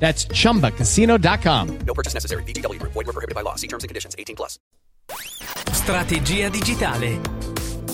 That's chumbacasino.com. No purchase necessary. VGW Group. Void were prohibited by law. See terms and conditions. 18 plus. Strategia digitale.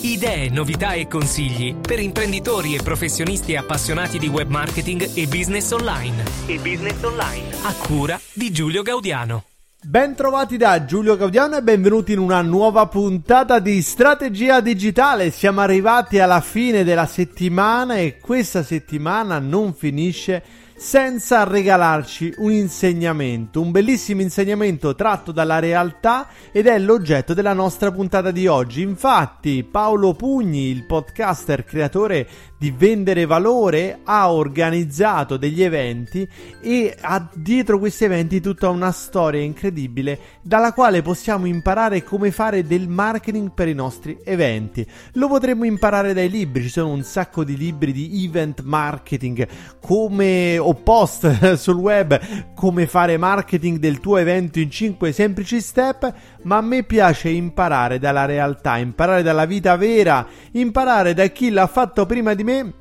Idee, novità e consigli per imprenditori e professionisti appassionati di web marketing e business online. E business online. A cura di Giulio Gaudiano. Ben trovati da Giulio Gaudiano e benvenuti in una nuova puntata di Strategia Digitale. Siamo arrivati alla fine della settimana e questa settimana non finisce senza regalarci un insegnamento, un bellissimo insegnamento tratto dalla realtà ed è l'oggetto della nostra puntata di oggi. Infatti Paolo Pugni, il podcaster creatore di Vendere Valore, ha organizzato degli eventi e ha dietro questi eventi tutta una storia incredibile dalla quale possiamo imparare come fare del marketing per i nostri eventi. Lo potremmo imparare dai libri, ci sono un sacco di libri di event marketing, come o post sul web come fare marketing del tuo evento in 5 semplici step, ma a me piace imparare dalla realtà, imparare dalla vita vera, imparare da chi l'ha fatto prima di me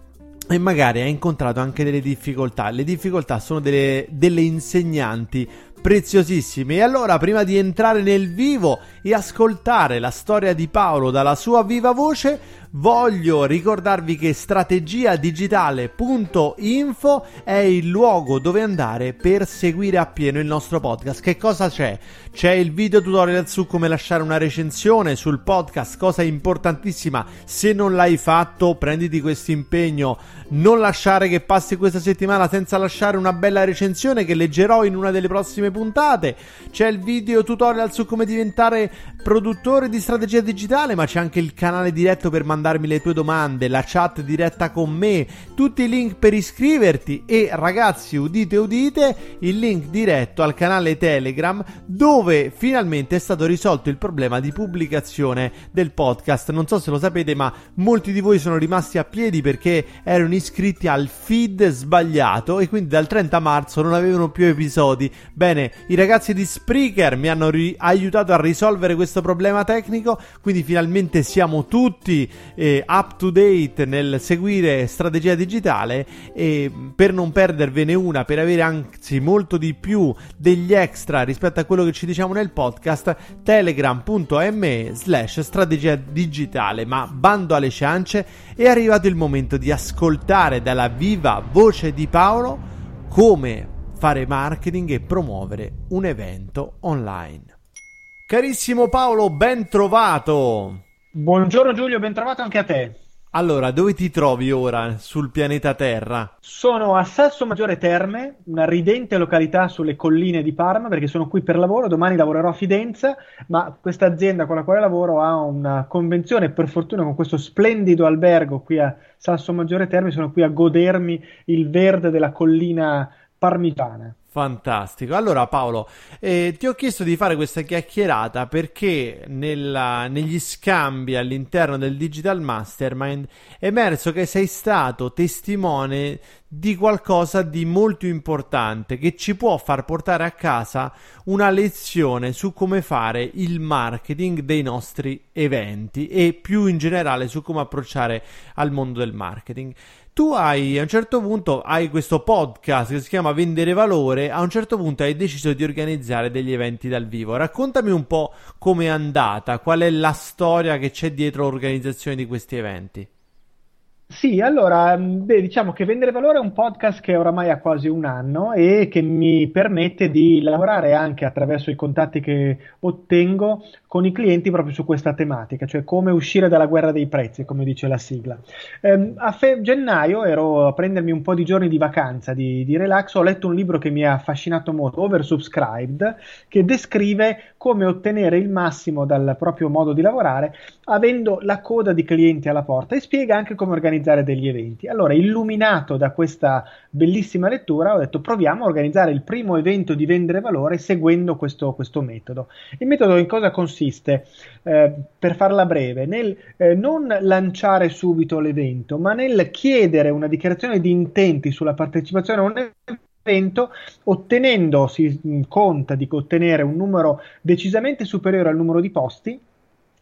e magari ha incontrato anche delle difficoltà. Le difficoltà sono delle, delle insegnanti preziosissime. E allora, prima di entrare nel vivo e ascoltare la storia di Paolo dalla sua viva voce, voglio ricordarvi che strategiadigitale.info è il luogo dove andare per seguire appieno il nostro podcast. Che cosa c'è? C'è il video tutorial su come lasciare una recensione sul podcast, cosa importantissima. Se non l'hai fatto, prenditi questo impegno. Non lasciare che passi questa settimana senza lasciare una bella recensione che leggerò in una delle prossime puntate. C'è il video tutorial su come diventare produttore di strategia digitale, ma c'è anche il canale diretto per mandarmi le tue domande, la chat diretta con me, tutti i link per iscriverti e ragazzi, udite udite, il link diretto al canale Telegram dove finalmente è stato risolto il problema di pubblicazione del podcast. Non so se lo sapete, ma molti di voi sono rimasti a piedi perché erano iscritti al feed sbagliato e quindi dal 30 marzo non avevano più episodi. Bene, i ragazzi di Spreaker mi hanno ri- aiutato a risolvere questo problema tecnico, quindi finalmente siamo tutti eh, up to date nel seguire strategia digitale e per non perdervene una, per avere anzi molto di più degli extra rispetto a quello che ci diciamo nel podcast, telegram.me slash strategia digitale. Ma bando alle ciance, è arrivato il momento di ascoltare dalla viva voce di Paolo come fare marketing e promuovere un evento online. Carissimo Paolo, ben trovato! Buongiorno Giulio, ben trovato anche a te. Allora, dove ti trovi ora sul pianeta Terra? Sono a Sasso Maggiore Terme, una ridente località sulle colline di Parma, perché sono qui per lavoro, domani lavorerò a Fidenza, ma questa azienda con la quale lavoro ha una convenzione, per fortuna con questo splendido albergo qui a Sasso Maggiore Terme, sono qui a godermi il verde della collina parmigiana. Fantastico. Allora Paolo, eh, ti ho chiesto di fare questa chiacchierata perché nella, negli scambi all'interno del Digital Mastermind è emerso che sei stato testimone di qualcosa di molto importante che ci può far portare a casa una lezione su come fare il marketing dei nostri eventi e più in generale su come approcciare al mondo del marketing tu hai a un certo punto hai questo podcast che si chiama Vendere Valore, a un certo punto hai deciso di organizzare degli eventi dal vivo. Raccontami un po' come è andata, qual è la storia che c'è dietro l'organizzazione di questi eventi. Sì, allora, mh, beh, diciamo che Vendere Valore è un podcast che oramai ha quasi un anno e che mi permette di lavorare anche attraverso i contatti che ottengo con i clienti proprio su questa tematica, cioè come uscire dalla guerra dei prezzi, come dice la sigla. Ehm, a fe- gennaio ero a prendermi un po' di giorni di vacanza, di, di relax, ho letto un libro che mi ha affascinato molto, Oversubscribed, che descrive come ottenere il massimo dal proprio modo di lavorare avendo la coda di clienti alla porta e spiega anche come organizzare degli eventi. Allora, illuminato da questa bellissima lettura, ho detto proviamo a organizzare il primo evento di vendere valore seguendo questo, questo metodo. Il metodo in cosa consiste? Eh, per farla breve, nel eh, non lanciare subito l'evento, ma nel chiedere una dichiarazione di intenti sulla partecipazione a un evento ottenendo, si conta di ottenere un numero decisamente superiore al numero di posti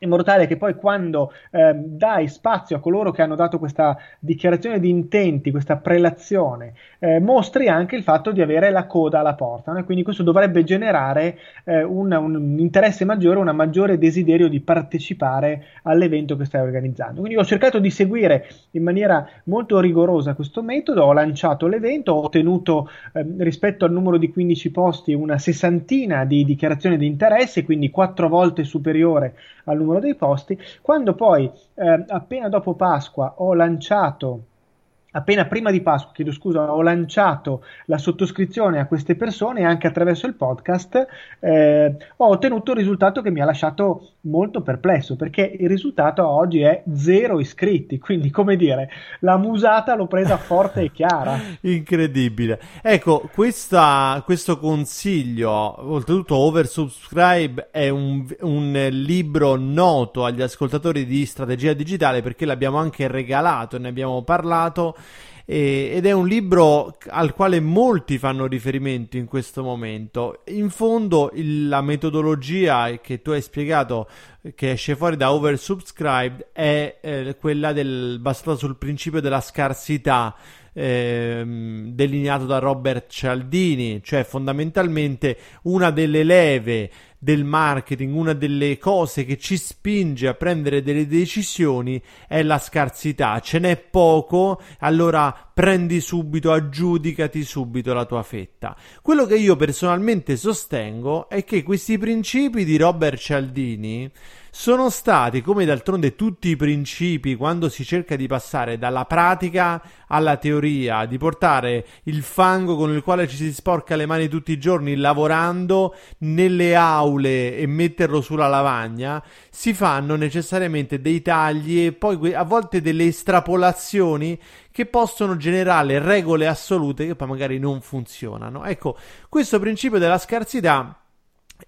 in modo tale che poi quando eh, dai spazio a coloro che hanno dato questa dichiarazione di intenti, questa prelazione, eh, mostri anche il fatto di avere la coda alla porta. No? quindi questo dovrebbe generare eh, un, un, interesse maggiore, un maggiore desiderio di partecipare all'evento che stai organizzando. Quindi ho cercato di seguire in maniera molto rigorosa questo metodo, ho lanciato l'evento, ho ottenuto ehm, rispetto al numero di 15 posti una sessantina di dichiarazioni di interesse, quindi quattro volte superiore al numero dei posti. Quando poi, eh, appena dopo Pasqua, ho lanciato appena prima di Pasqua, chiedo scusa, ho lanciato la sottoscrizione a queste persone anche attraverso il podcast, eh, ho ottenuto un risultato che mi ha lasciato molto perplesso perché il risultato oggi è zero iscritti, quindi come dire, la musata l'ho presa forte e chiara. Incredibile. Ecco, questa, questo consiglio, oltretutto Oversubscribe è un, un libro noto agli ascoltatori di strategia digitale perché l'abbiamo anche regalato, ne abbiamo parlato ed è un libro al quale molti fanno riferimento in questo momento. In fondo il, la metodologia che tu hai spiegato che esce fuori da Oversubscribed è eh, quella del, basata sul principio della scarsità ehm, delineato da Robert Cialdini, cioè fondamentalmente una delle leve del marketing, una delle cose che ci spinge a prendere delle decisioni è la scarsità. Ce n'è poco, allora prendi subito, aggiudicati subito la tua fetta. Quello che io personalmente sostengo è che questi principi di Robert Cialdini sono stati, come d'altronde tutti i principi, quando si cerca di passare dalla pratica alla teoria, di portare il fango con il quale ci si sporca le mani tutti i giorni lavorando nelle aule e metterlo sulla lavagna, si fanno necessariamente dei tagli e poi a volte delle estrapolazioni che possono generare regole assolute che poi magari non funzionano. Ecco, questo principio della scarsità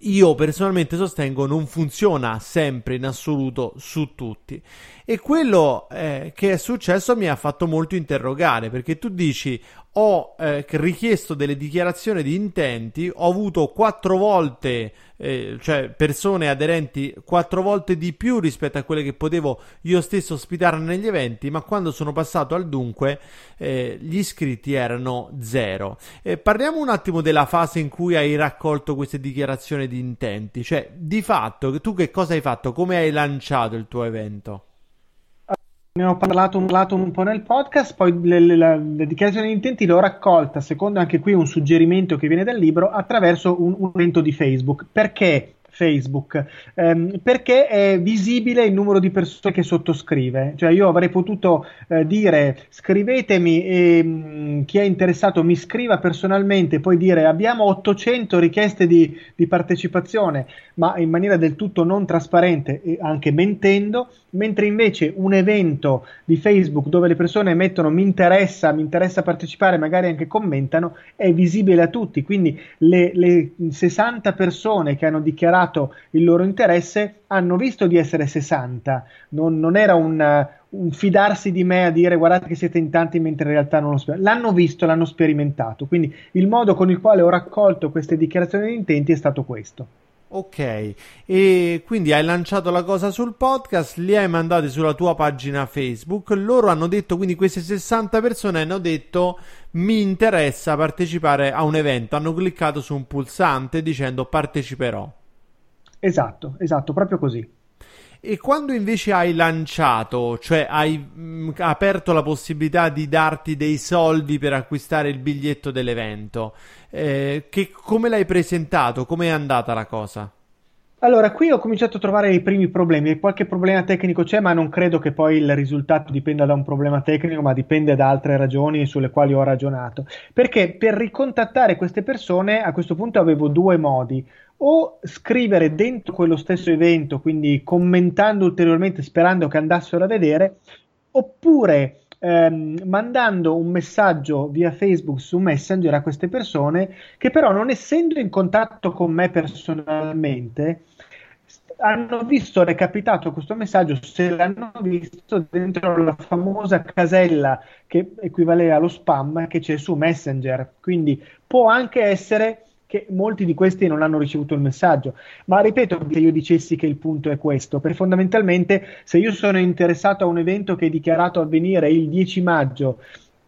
io personalmente sostengo non funziona sempre in assoluto su tutti e quello eh, che è successo mi ha fatto molto interrogare perché tu dici ho eh, richiesto delle dichiarazioni di intenti, ho avuto quattro volte, eh, cioè persone aderenti quattro volte di più rispetto a quelle che potevo io stesso ospitare negli eventi, ma quando sono passato al dunque eh, gli iscritti erano zero. parliamo un attimo della fase in cui hai raccolto queste dichiarazioni di intenti, cioè di fatto tu che cosa hai fatto, come hai lanciato il tuo evento? Ne ho parlato, parlato, un po' nel podcast, poi le, le, le, dichiarazioni di intenti le ho raccolta, secondo anche qui un suggerimento che viene dal libro, attraverso un, un evento di Facebook. Perché Facebook ehm, perché è visibile il numero di persone che sottoscrive. Cioè, io avrei potuto eh, dire scrivetemi e mh, mm, chi è interessato mi scriva personalmente, poi dire abbiamo 800 richieste di, di partecipazione, ma in maniera del tutto non trasparente e anche mentendo, mentre invece un evento di Facebook dove le persone mettono mi interessa, mi interessa partecipare, magari anche commentano, è visibile a tutti. Quindi le, le 60 persone che hanno dichiarato mostrato il loro interesse hanno visto di essere 60, non, non era un, un, fidarsi di me a dire guardate che siete in tanti mentre in realtà non lo sperimentano. L'hanno visto, l'hanno sperimentato, quindi il modo con il quale ho raccolto queste dichiarazioni di intenti è stato questo. Ok, e quindi hai lanciato la cosa sul podcast, li hai mandati sulla tua pagina Facebook, loro hanno detto, quindi queste 60 persone hanno detto mi interessa partecipare a un evento, hanno cliccato su un pulsante dicendo parteciperò. Esatto, esatto, proprio così. e quando invece hai lanciato, cioè hai mh, aperto la possibilità di darti dei soldi per acquistare il biglietto dell'evento, eh, che, come l'hai presentato? Come è andata la cosa? Allora, qui ho cominciato a trovare i primi problemi. Qualche problema tecnico c'è, ma non credo che poi il risultato dipenda da un problema tecnico, ma dipende da altre ragioni sulle quali ho ragionato. Perché per ricontattare queste persone a questo punto avevo due modi. O scrivere dentro quello stesso evento, quindi commentando ulteriormente, sperando che andassero a vedere, oppure ehm, mandando un messaggio via Facebook su Messenger a queste persone che però non essendo in contatto con me personalmente hanno visto recapitato questo messaggio se l'hanno visto dentro la famosa casella che equivaleva allo spam che c'è su Messenger. Quindi può anche essere che molti di questi non hanno ricevuto il messaggio. Ma ripeto, se io dicessi che il punto è questo, perché fondamentalmente se io sono interessato a un evento che è dichiarato avvenire il 10 maggio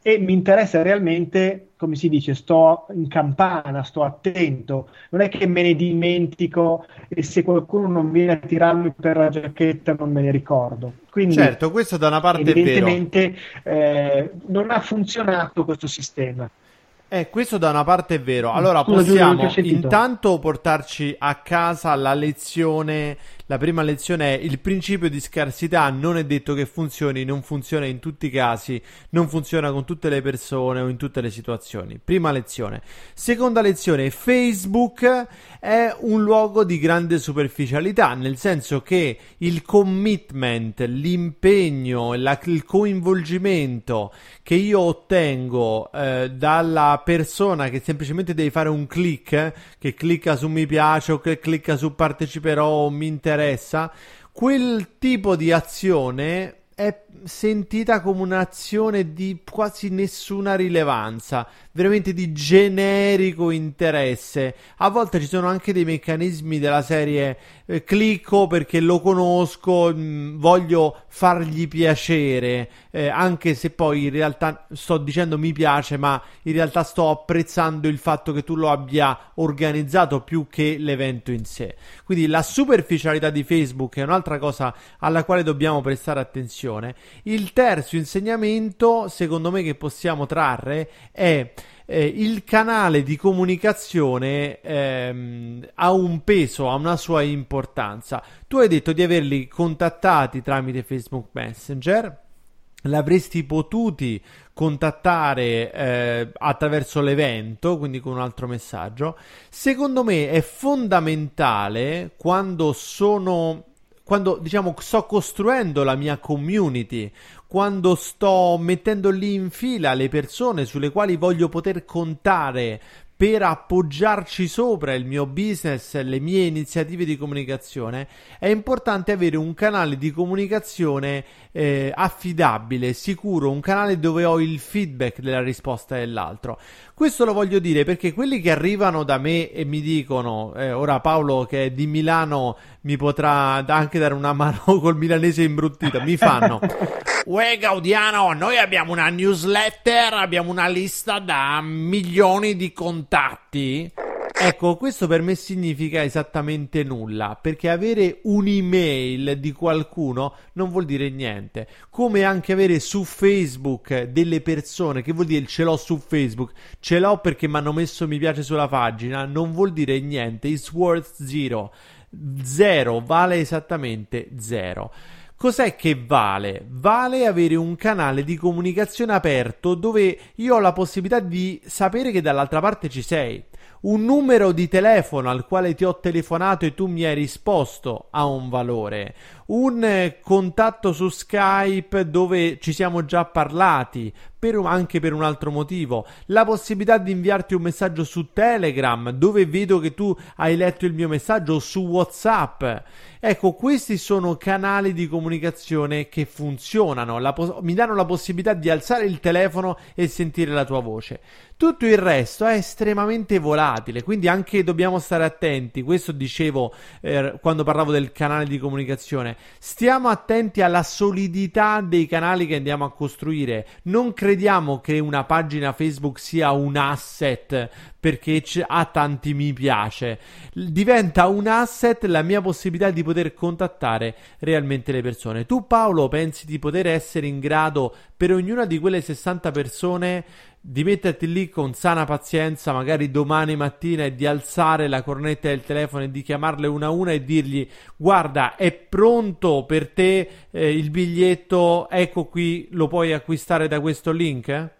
e mi interessa realmente, come si dice, sto in campana, sto attento, non è che me ne dimentico e se qualcuno non viene a tirarmi per la giacchetta non me ne ricordo. Quindi, certo, questo da una parte evidentemente eh, non ha funzionato questo sistema. Eh, questo da una parte è vero. Allora Scusa, possiamo Giulio, intanto portarci a casa la lezione la prima lezione è il principio di scarsità non è detto che funzioni, non funziona in tutti i casi, non funziona con tutte le persone o in tutte le situazioni. Prima lezione. Seconda lezione, Facebook è un luogo di grande superficialità, nel senso che il commitment, l'impegno, la, il coinvolgimento che io ottengo eh, dalla persona che semplicemente deve fare un click, che clicca su mi piace o che clicca su parteciperò o mi interessa, interessa, quel tipo di azione è sentita come un'azione di quasi nessuna rilevanza, veramente di generico interesse. A volte ci sono anche dei meccanismi della serie eh, clicco perché lo conosco, mh, mm, voglio fargli piacere, eh, anche se poi in realtà sto dicendo mi piace, ma in realtà sto apprezzando il fatto che tu lo abbia organizzato più che l'evento in sé. Quindi la superficialità di Facebook è un'altra cosa alla quale dobbiamo prestare attenzione. Il terzo insegnamento, secondo me, che possiamo trarre è eh, il canale di comunicazione ehm, ha un peso, ha una sua importanza. Tu hai detto di averli contattati tramite Facebook Messenger. L'avresti potuti contattare eh, attraverso l'evento, quindi con un altro messaggio. Secondo me è fondamentale quando sono quando diciamo sto costruendo la mia community, quando sto mettendo lì in fila le persone sulle quali voglio poter contare per appoggiarci sopra il mio business, le mie iniziative di comunicazione, è importante avere un canale di comunicazione eh, affidabile, sicuro, un canale dove ho il feedback della risposta dell'altro. Questo lo voglio dire perché quelli che arrivano da me e mi dicono, eh, ora Paolo che è di Milano mi potrà anche dare una mano col milanese imbruttito, mi fanno Uè Gaudiano, noi abbiamo una newsletter, abbiamo una lista da milioni di contatti. Ecco, questo per me significa esattamente nulla, perché avere un'email di qualcuno non vuol dire niente. Come anche avere su Facebook delle persone, che vuol dire ce l'ho su Facebook, ce l'ho perché mi hanno messo mi piace sulla pagina, non vuol dire niente, it's worth zero. Zero vale esattamente zero. Cos'è che vale? Vale avere un canale di comunicazione aperto dove io ho la possibilità di sapere che dall'altra parte ci sei. Un numero di telefono al quale ti ho telefonato e tu mi hai risposto ha un valore. Un eh, contatto su Skype dove ci siamo già parlati, per anche per un altro motivo. La possibilità di inviarti un messaggio su Telegram dove vedo che tu hai letto il mio messaggio o su WhatsApp. Ecco, questi sono canali di comunicazione che funzionano, pos- mi danno la possibilità di alzare il telefono e sentire la tua voce. Tutto il resto è estremamente volatile, quindi anche dobbiamo stare attenti. Questo dicevo eh, quando parlavo del canale di comunicazione. Stiamo attenti alla solidità dei canali che andiamo a costruire. Non crediamo che una pagina Facebook sia un asset perché ha tanti mi piace. Diventa un asset la mia possibilità di poter contattare realmente le persone. Tu Paolo pensi di poter essere in grado per ognuna di quelle 60 persone di metterti lì con sana pazienza, magari domani mattina, e di alzare la cornetta del telefono e di chiamarle una a una e dirgli: Guarda, è pronto per te eh, il biglietto, ecco qui, lo puoi acquistare da questo link? Eh?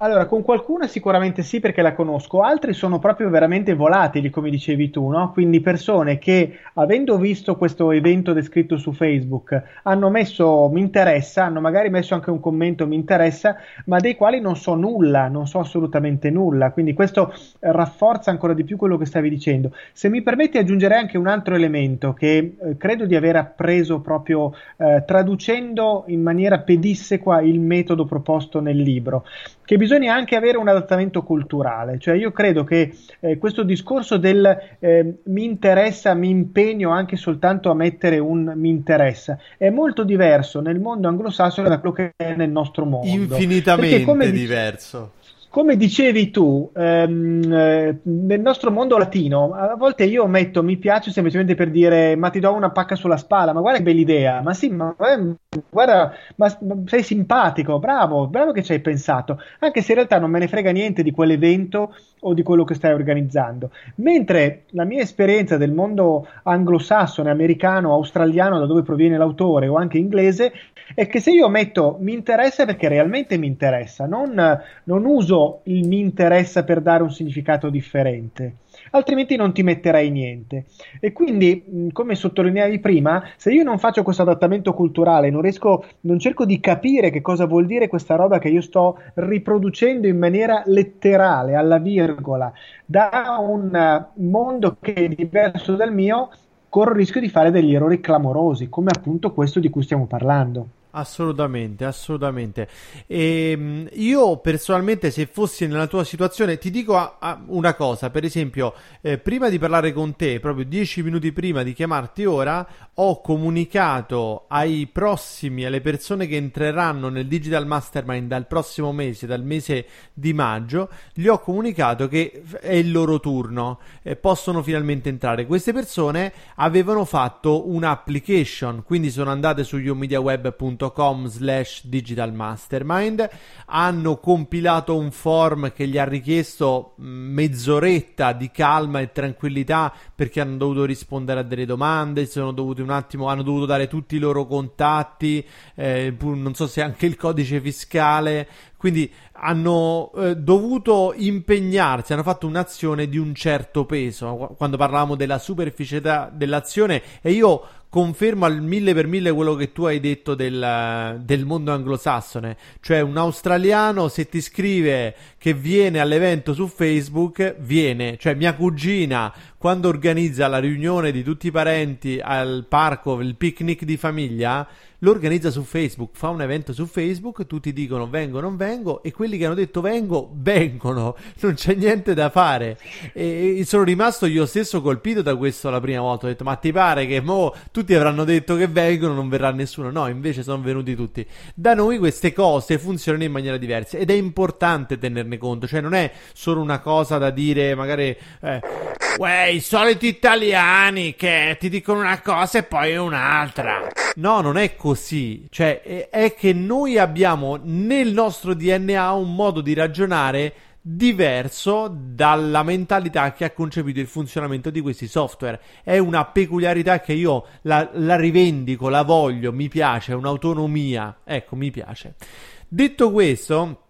Allora, con qualcuna sicuramente sì perché la conosco, altri sono proprio veramente volatili, come dicevi tu, no? Quindi persone che, avendo visto questo evento descritto su Facebook, hanno messo mi interessa, hanno magari messo anche un commento mi interessa, ma dei quali non so nulla, non so assolutamente nulla. Quindi questo rafforza ancora di più quello che stavi dicendo. Se mi permetti aggiungerei anche un altro elemento che eh, credo di aver appreso proprio eh, traducendo in maniera pedissequa il metodo proposto nel libro che bisogna anche avere un adattamento culturale, cioè io credo che eh, questo discorso del eh, mi interessa, mi impegno anche soltanto a mettere un mi interessa è molto diverso nel mondo anglosassone da quello che è nel nostro mondo. Infinitamente diverso come dicevi tu, ehm, eh, nel nostro mondo latino, a volte io metto mi piace semplicemente per dire ma ti do una pacca sulla spalla, ma guarda che bella idea, ma sì, ma eh, guarda, ma, ma sei simpatico, bravo, bravo che ci hai pensato, anche se in realtà non me ne frega niente di quell'evento o di quello che stai organizzando. Mentre la mia esperienza del mondo anglosassone, americano, australiano, da dove proviene l'autore, o anche inglese, è che se io metto mi interessa perché realmente mi interessa, non, non uso il mi interessa per dare un significato differente altrimenti non ti metterai niente. E quindi, come sottolineavi prima, se io non faccio questo adattamento culturale, non riesco, non cerco di capire che cosa vuol dire questa roba che io sto riproducendo in maniera letterale, alla virgola, da un mondo che è diverso dal mio, corro il rischio di fare degli errori clamorosi, come appunto questo di cui stiamo parlando. Assolutamente, assolutamente. E, ehm, io personalmente, se fossi nella tua situazione, ti dico a, a una cosa. Per esempio, eh, prima di parlare con te, proprio dieci minuti prima di chiamarti ora, ho comunicato ai prossimi, alle persone che entreranno nel Digital Mastermind dal prossimo mese, dal mese di maggio, gli ho comunicato che è il loro turno, eh, possono finalmente entrare. Queste persone avevano fatto un'application, quindi sono andate su yourmediaweb.com patreon.com slash digitalmastermind hanno compilato un form che gli ha richiesto mezz'oretta di calma e tranquillità perché hanno dovuto rispondere a delle domande sono dovuti un attimo hanno dovuto dare tutti i loro contatti eh, non so se anche il codice fiscale quindi hanno eh, dovuto impegnarsi, hanno fatto un'azione di un certo peso. Quando parlavamo della superficialità dell'azione, e io confermo al mille per mille quello che tu hai detto del, del, mondo anglosassone. Cioè, un australiano se ti scrive che viene all'evento su Facebook, viene. Cioè, mia cugina, quando organizza la riunione di tutti i parenti al parco, il picnic di famiglia lo organizza su Facebook, fa un evento su Facebook, tutti dicono vengo, non vengo e quelli che hanno detto vengo, vengono, non c'è niente da fare. E, sono rimasto io stesso colpito da questo la prima volta, ho detto ma ti pare che mo tutti avranno detto che vengono, non verrà nessuno, no, invece sono venuti tutti. Da noi queste cose funzionano in maniera diversa ed è importante tenerne conto, cioè non è solo una cosa da dire magari... Eh, Uè, i soliti italiani che ti dicono una cosa e poi un'altra. No, non è così. Cioè, è che noi abbiamo nel nostro DNA un modo di ragionare diverso dalla mentalità che ha concepito il funzionamento di questi software. È una peculiarità che io la, la rivendico, la voglio, mi piace, è un'autonomia. Ecco, mi piace. Detto questo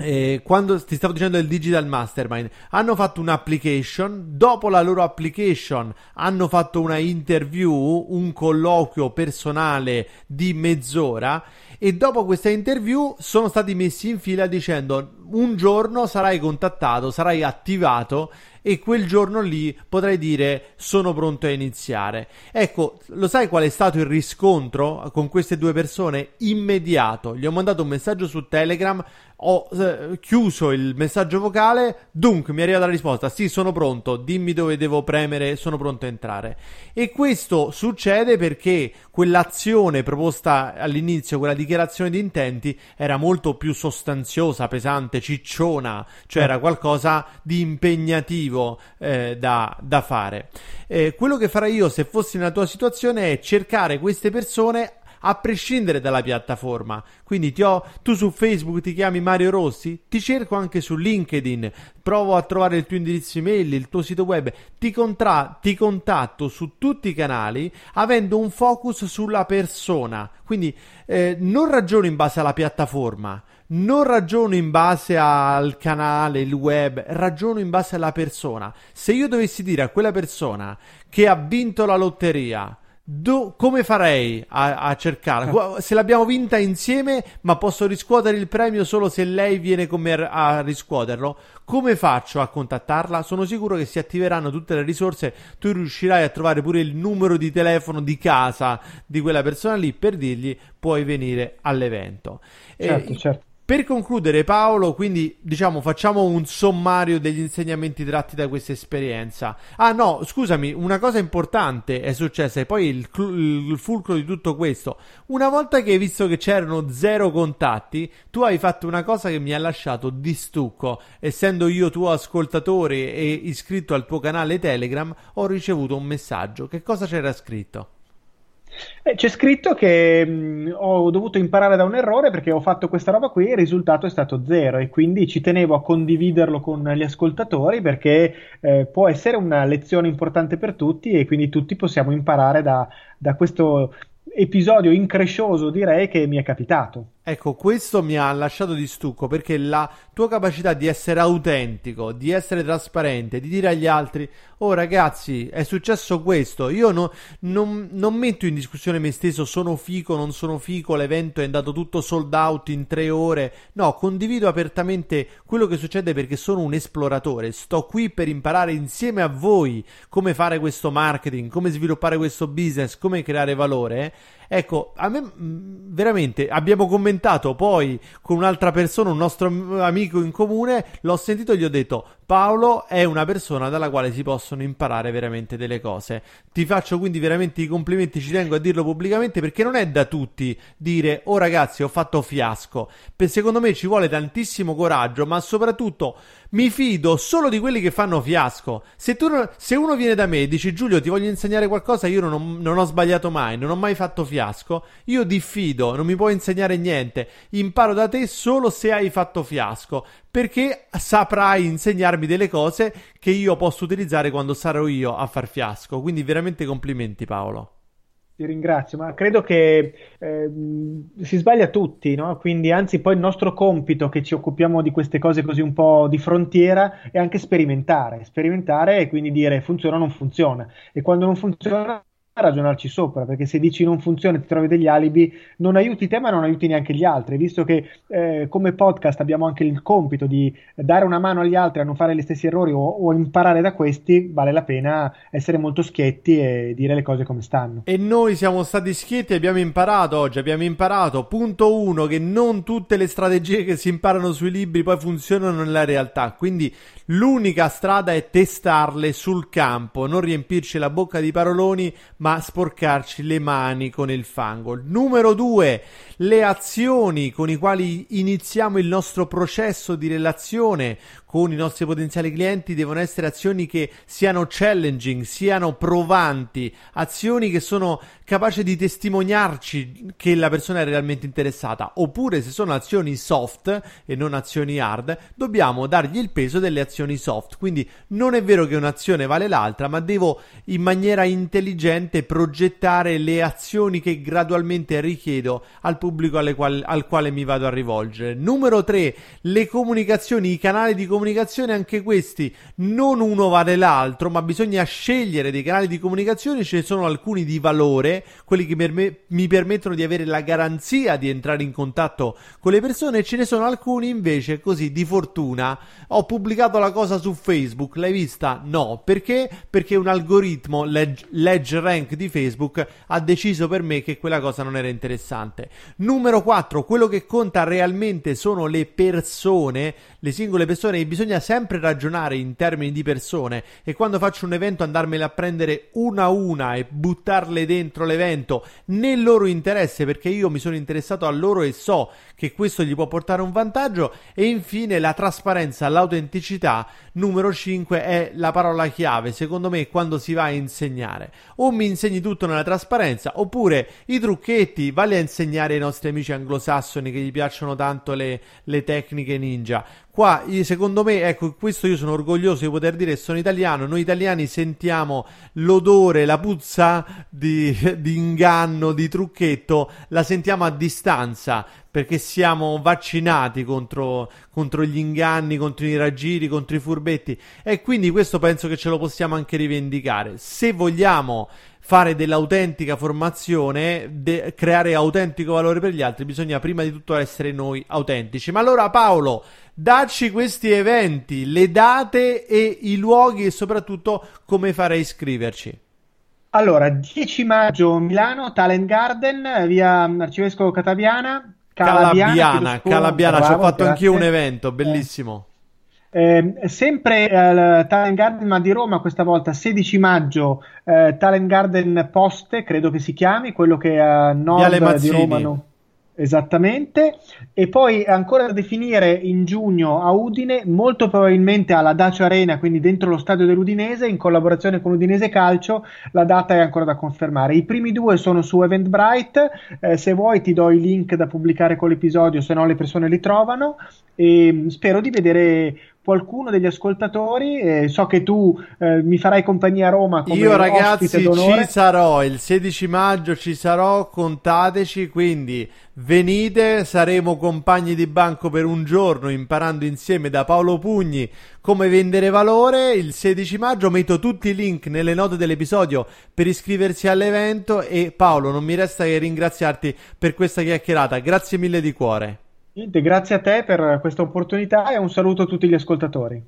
eh, quando ti stavo dicendo del Digital Mastermind, hanno fatto un'application, dopo la loro application hanno fatto una interview, un colloquio personale di mezz'ora e dopo questa interview sono stati messi in fila dicendo un giorno sarai contattato, sarai attivato e quel giorno lì potrai dire sono pronto a iniziare. Ecco, lo sai qual è stato il riscontro con queste due persone? Immediato. Gli ho mandato un messaggio su Telegram, ho eh, chiuso il messaggio vocale, dunque mi è arrivata la risposta, sì sono pronto, dimmi dove devo premere, sono pronto a entrare. E questo succede perché quell'azione proposta all'inizio, quella dichiarazione di intenti, era molto più sostanziosa, pesante, cicciona, cioè era qualcosa di impegnativo eh, da, da, fare. Eh, quello che farei io se fossi nella tua situazione è cercare queste persone a prescindere dalla piattaforma. Quindi ho, tu su Facebook ti chiami Mario Rossi, ti cerco anche su LinkedIn, provo a trovare il tuo indirizzo email, il tuo sito web, ti, contra- ti contatto su tutti i canali avendo un focus sulla persona. Quindi eh, non ragiono in base alla piattaforma non ragiono in base al canale, il web, ragiono in base alla persona. Se io dovessi dire a quella persona che ha vinto la lotteria, do, come farei a, a cercarla? Se l'abbiamo vinta insieme, ma posso riscuotere il premio solo se lei viene con me a riscuoterlo, come faccio a contattarla? Sono sicuro che si attiveranno tutte le risorse, tu riuscirai a trovare pure il numero di telefono di casa di quella persona lì per dirgli puoi venire all'evento. Certo, eh, certo. Per concludere, Paolo, quindi diciamo facciamo un sommario degli insegnamenti tratti da questa esperienza. Ah, no, scusami, una cosa importante è successa, e poi il, il, fulcro di tutto questo. Una volta che hai visto che c'erano zero contatti, tu hai fatto una cosa che mi ha lasciato di stucco. Essendo io tuo ascoltatore e iscritto al tuo canale Telegram, ho ricevuto un messaggio. Che cosa c'era scritto? Eh, c'è scritto che mh, ho dovuto imparare da un errore perché ho fatto questa roba qui e il risultato è stato zero e quindi ci tenevo a condividerlo con gli ascoltatori perché eh, può essere una lezione importante per tutti e quindi tutti possiamo imparare da, da questo episodio increscioso direi che mi è capitato. Ecco, questo mi ha lasciato di stucco perché la tua capacità di essere autentico, di essere trasparente, di dire agli altri, oh ragazzi, è successo questo, io no, non, non, metto in discussione me stesso, sono fico, non sono fico, l'evento è andato tutto sold out in tre ore, no, condivido apertamente quello che succede perché sono un esploratore, sto qui per imparare insieme a voi come fare questo marketing, come sviluppare questo business, come creare valore. Ecco, a me mm, veramente abbiamo commentato poi con un'altra persona, un nostro amico in comune, l'ho sentito e gli ho detto Paolo è una persona dalla quale si possono imparare veramente delle cose. Ti faccio quindi veramente i complimenti, ci tengo a dirlo pubblicamente perché non è da tutti dire "Oh ragazzi, ho fatto fiasco". Per secondo me ci vuole tantissimo coraggio, ma soprattutto mi fido solo di quelli che fanno fiasco. Se, tu, se uno viene da me e dice Giulio ti voglio insegnare qualcosa, io non non ho sbagliato mai, non ho mai fatto fiasco, io diffido, non mi puoi insegnare niente, imparo da te solo se hai fatto fiasco, perché saprai insegnarmi delle cose che io posso utilizzare quando sarò io a far fiasco. Quindi veramente complimenti Paolo. Ti ringrazio, ma credo che eh, si sbaglia tutti, no? Quindi, anzi, poi il nostro compito che ci occupiamo di queste cose così un po' di frontiera è anche sperimentare, sperimentare e quindi dire funziona o non funziona. E quando non funziona ragionarci sopra, perché se dici non funziona e ti trovi degli alibi, non aiuti te ma non aiuti neanche gli altri, visto che eh, come podcast abbiamo anche il compito di dare una mano agli altri a non fare gli stessi errori o, o, imparare da questi, vale la pena essere molto schietti e dire le cose come stanno. E noi siamo stati schietti e abbiamo imparato oggi, abbiamo imparato, punto uno, che non tutte le strategie che si imparano sui libri poi funzionano nella realtà, quindi l'unica strada è testarle sul campo, non riempirci la bocca di paroloni, ma sporcarci le mani con il fango. Numero due, le azioni con i quali iniziamo il nostro processo di relazione con i nostri potenziali clienti devono essere azioni che siano challenging, siano provanti, azioni che sono capaci di testimoniarci che la persona è realmente interessata, oppure se sono azioni soft e non azioni hard, dobbiamo dargli il peso delle azioni soft. Quindi non è vero che un'azione vale l'altra, ma devo in maniera intelligente ovviamente progettare le azioni che gradualmente richiedo al pubblico quali, al quale mi vado a rivolgere. Numero 3, le comunicazioni, i canali di comunicazione, anche questi non uno vale l'altro, ma bisogna scegliere dei canali di comunicazione, ce ne sono alcuni di valore, quelli che per me, mi permettono di avere la garanzia di entrare in contatto con le persone, e ce ne sono alcuni invece così di fortuna. Ho pubblicato la cosa su Facebook, l'hai vista? No, perché? Perché un algoritmo Ledge Rank di Facebook ha deciso per me che quella cosa non era interessante. Numero 4, quello che conta realmente sono le persone, le singole persone e bisogna sempre ragionare in termini di persone. E quando faccio un evento andarmele a prendere una a una e buttarle dentro l'evento nel loro interesse perché io mi sono interessato a loro e so che questo gli può portare un vantaggio. E infine la trasparenza, l'autenticità numero 5 è la parola chiave secondo me quando si va a insegnare. O mi insegni tutto nella trasparenza oppure i trucchetti vale a insegnare ai nostri amici anglosassoni che gli piacciono tanto le, le tecniche ninja Qua, secondo me, ecco, questo io sono orgoglioso di poter dire, sono italiano, noi italiani sentiamo l'odore, la puzza di, di inganno, di trucchetto, la sentiamo a distanza, perché siamo vaccinati contro, contro, gli inganni, contro i raggiri, contro i furbetti e quindi questo penso che ce lo possiamo anche rivendicare. Se vogliamo fare dell'autentica formazione, de- creare autentico valore per gli altri, bisogna prima di tutto essere noi autentici. Ma allora Paolo, dacci questi eventi, le date e i luoghi e soprattutto come fare a iscriverci. Allora, 10 maggio Milano, Talent Garden, via Arcivescovo Cataviana. Calabiana, Calabiana, Calabiana ci ho fatto grazie. anch'io un evento, bellissimo. Eh. Eh, sempre al Talent Garden di Roma, questa volta 16 maggio, eh, Talent Garden Poste, credo che si chiami, quello che è a nord di Roma. No? Esattamente, e poi ancora da definire in giugno a Udine, molto probabilmente alla Dacio Arena, quindi dentro lo stadio dell'Udinese, in collaborazione con Udinese Calcio, la data è ancora da confermare. I primi due sono su Eventbrite, eh, se vuoi ti do i link da pubblicare con l'episodio, se no le persone li trovano e spero di vedere qualcuno degli ascoltatori. Eh, so che tu eh, mi farai compagnia a Roma. Io, ragazzi, ci sarò il 16 maggio. Ci sarò, contateci. Quindi venite, saremo compagni di banco per un giorno imparando insieme da Paolo Pugni come vendere valore. Il 16 maggio metto tutti i link nelle note dell'episodio per iscriversi all'evento. E Paolo, non mi resta che ringraziarti per questa chiacchierata. Grazie mille di cuore. Niente, grazie a te per questa opportunità e un saluto a tutti gli ascoltatori.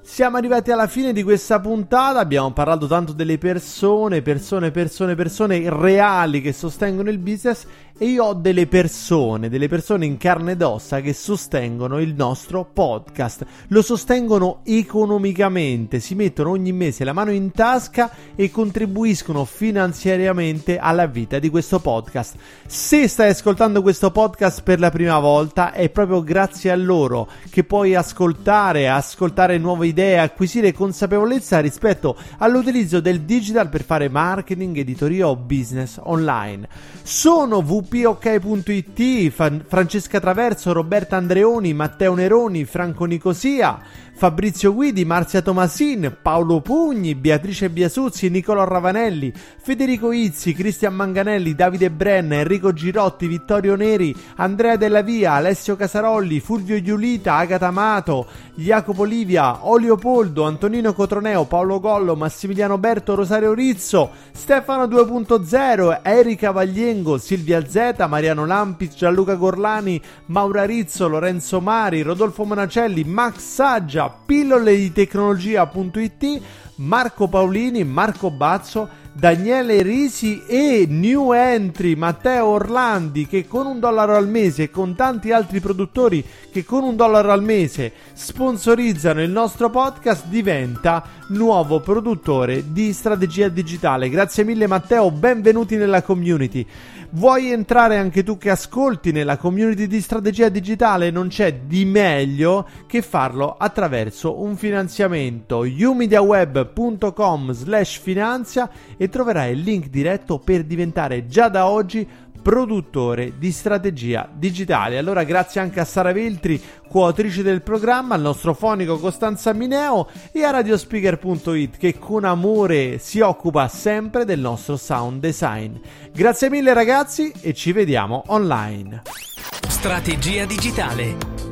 Siamo arrivati alla fine di questa puntata, abbiamo parlato tanto delle persone, persone, persone, persone reali che sostengono il business e io ho delle persone, delle persone in carne ed ossa che sostengono il nostro podcast. Lo sostengono economicamente, si mettono ogni mese la mano in tasca e contribuiscono finanziariamente alla vita di questo podcast. Se stai ascoltando questo podcast per la prima volta, è proprio grazie a loro che puoi ascoltare, ascoltare nuove idee, acquisire consapevolezza rispetto all'utilizzo del digital per fare marketing, editoria o business online. Sono VP www.ok.it, Francesca Traverso, Roberta Andreoni, Matteo Neroni, Franco Nicosia, Fabrizio Guidi, Marzia Tomasin, Paolo Pugni, Beatrice Biasuzzi, Nicolò Ravanelli, Federico Izzi, Cristian Manganelli, Davide Brenna, Enrico Girotti, Vittorio Neri, Andrea Della Via, Alessio Casarolli, Fulvio Giulita, Agata Amato, Jacopo Livia, Olio Poldo, Antonino Cotroneo, Paolo Gollo, Massimiliano Berto, Rosario Rizzo, Stefano 2.0, Erika Vagliengo, Silvia Z, Mariano Lampis, Gianluca Gorlani, Maura Rizzo, Lorenzo Mari, Rodolfo Monacelli, Max Saggia, pillole di tecnologia.it, Marco Paolini, Marco Bazzo, Daniele Risi e new entry Matteo Orlandi che con un dollaro al mese e con tanti altri produttori che con un dollaro al mese sponsorizzano il nostro podcast diventa nuovo produttore di strategia digitale. Grazie mille Matteo, benvenuti nella community. Vuoi entrare anche tu che ascolti nella community di strategia digitale? Non c'è di meglio che farlo attraverso un finanziamento. umediaweb.com slash finanzia e troverai il link diretto per diventare già da oggi produttore di strategia digitale. Allora grazie anche a Sara Veltri, coautrice del programma, al nostro fonico Costanza Mineo e a radiospeaker.it che con amore si occupa sempre del nostro sound design. Grazie mille ragazzi e ci vediamo online. Strategia digitale.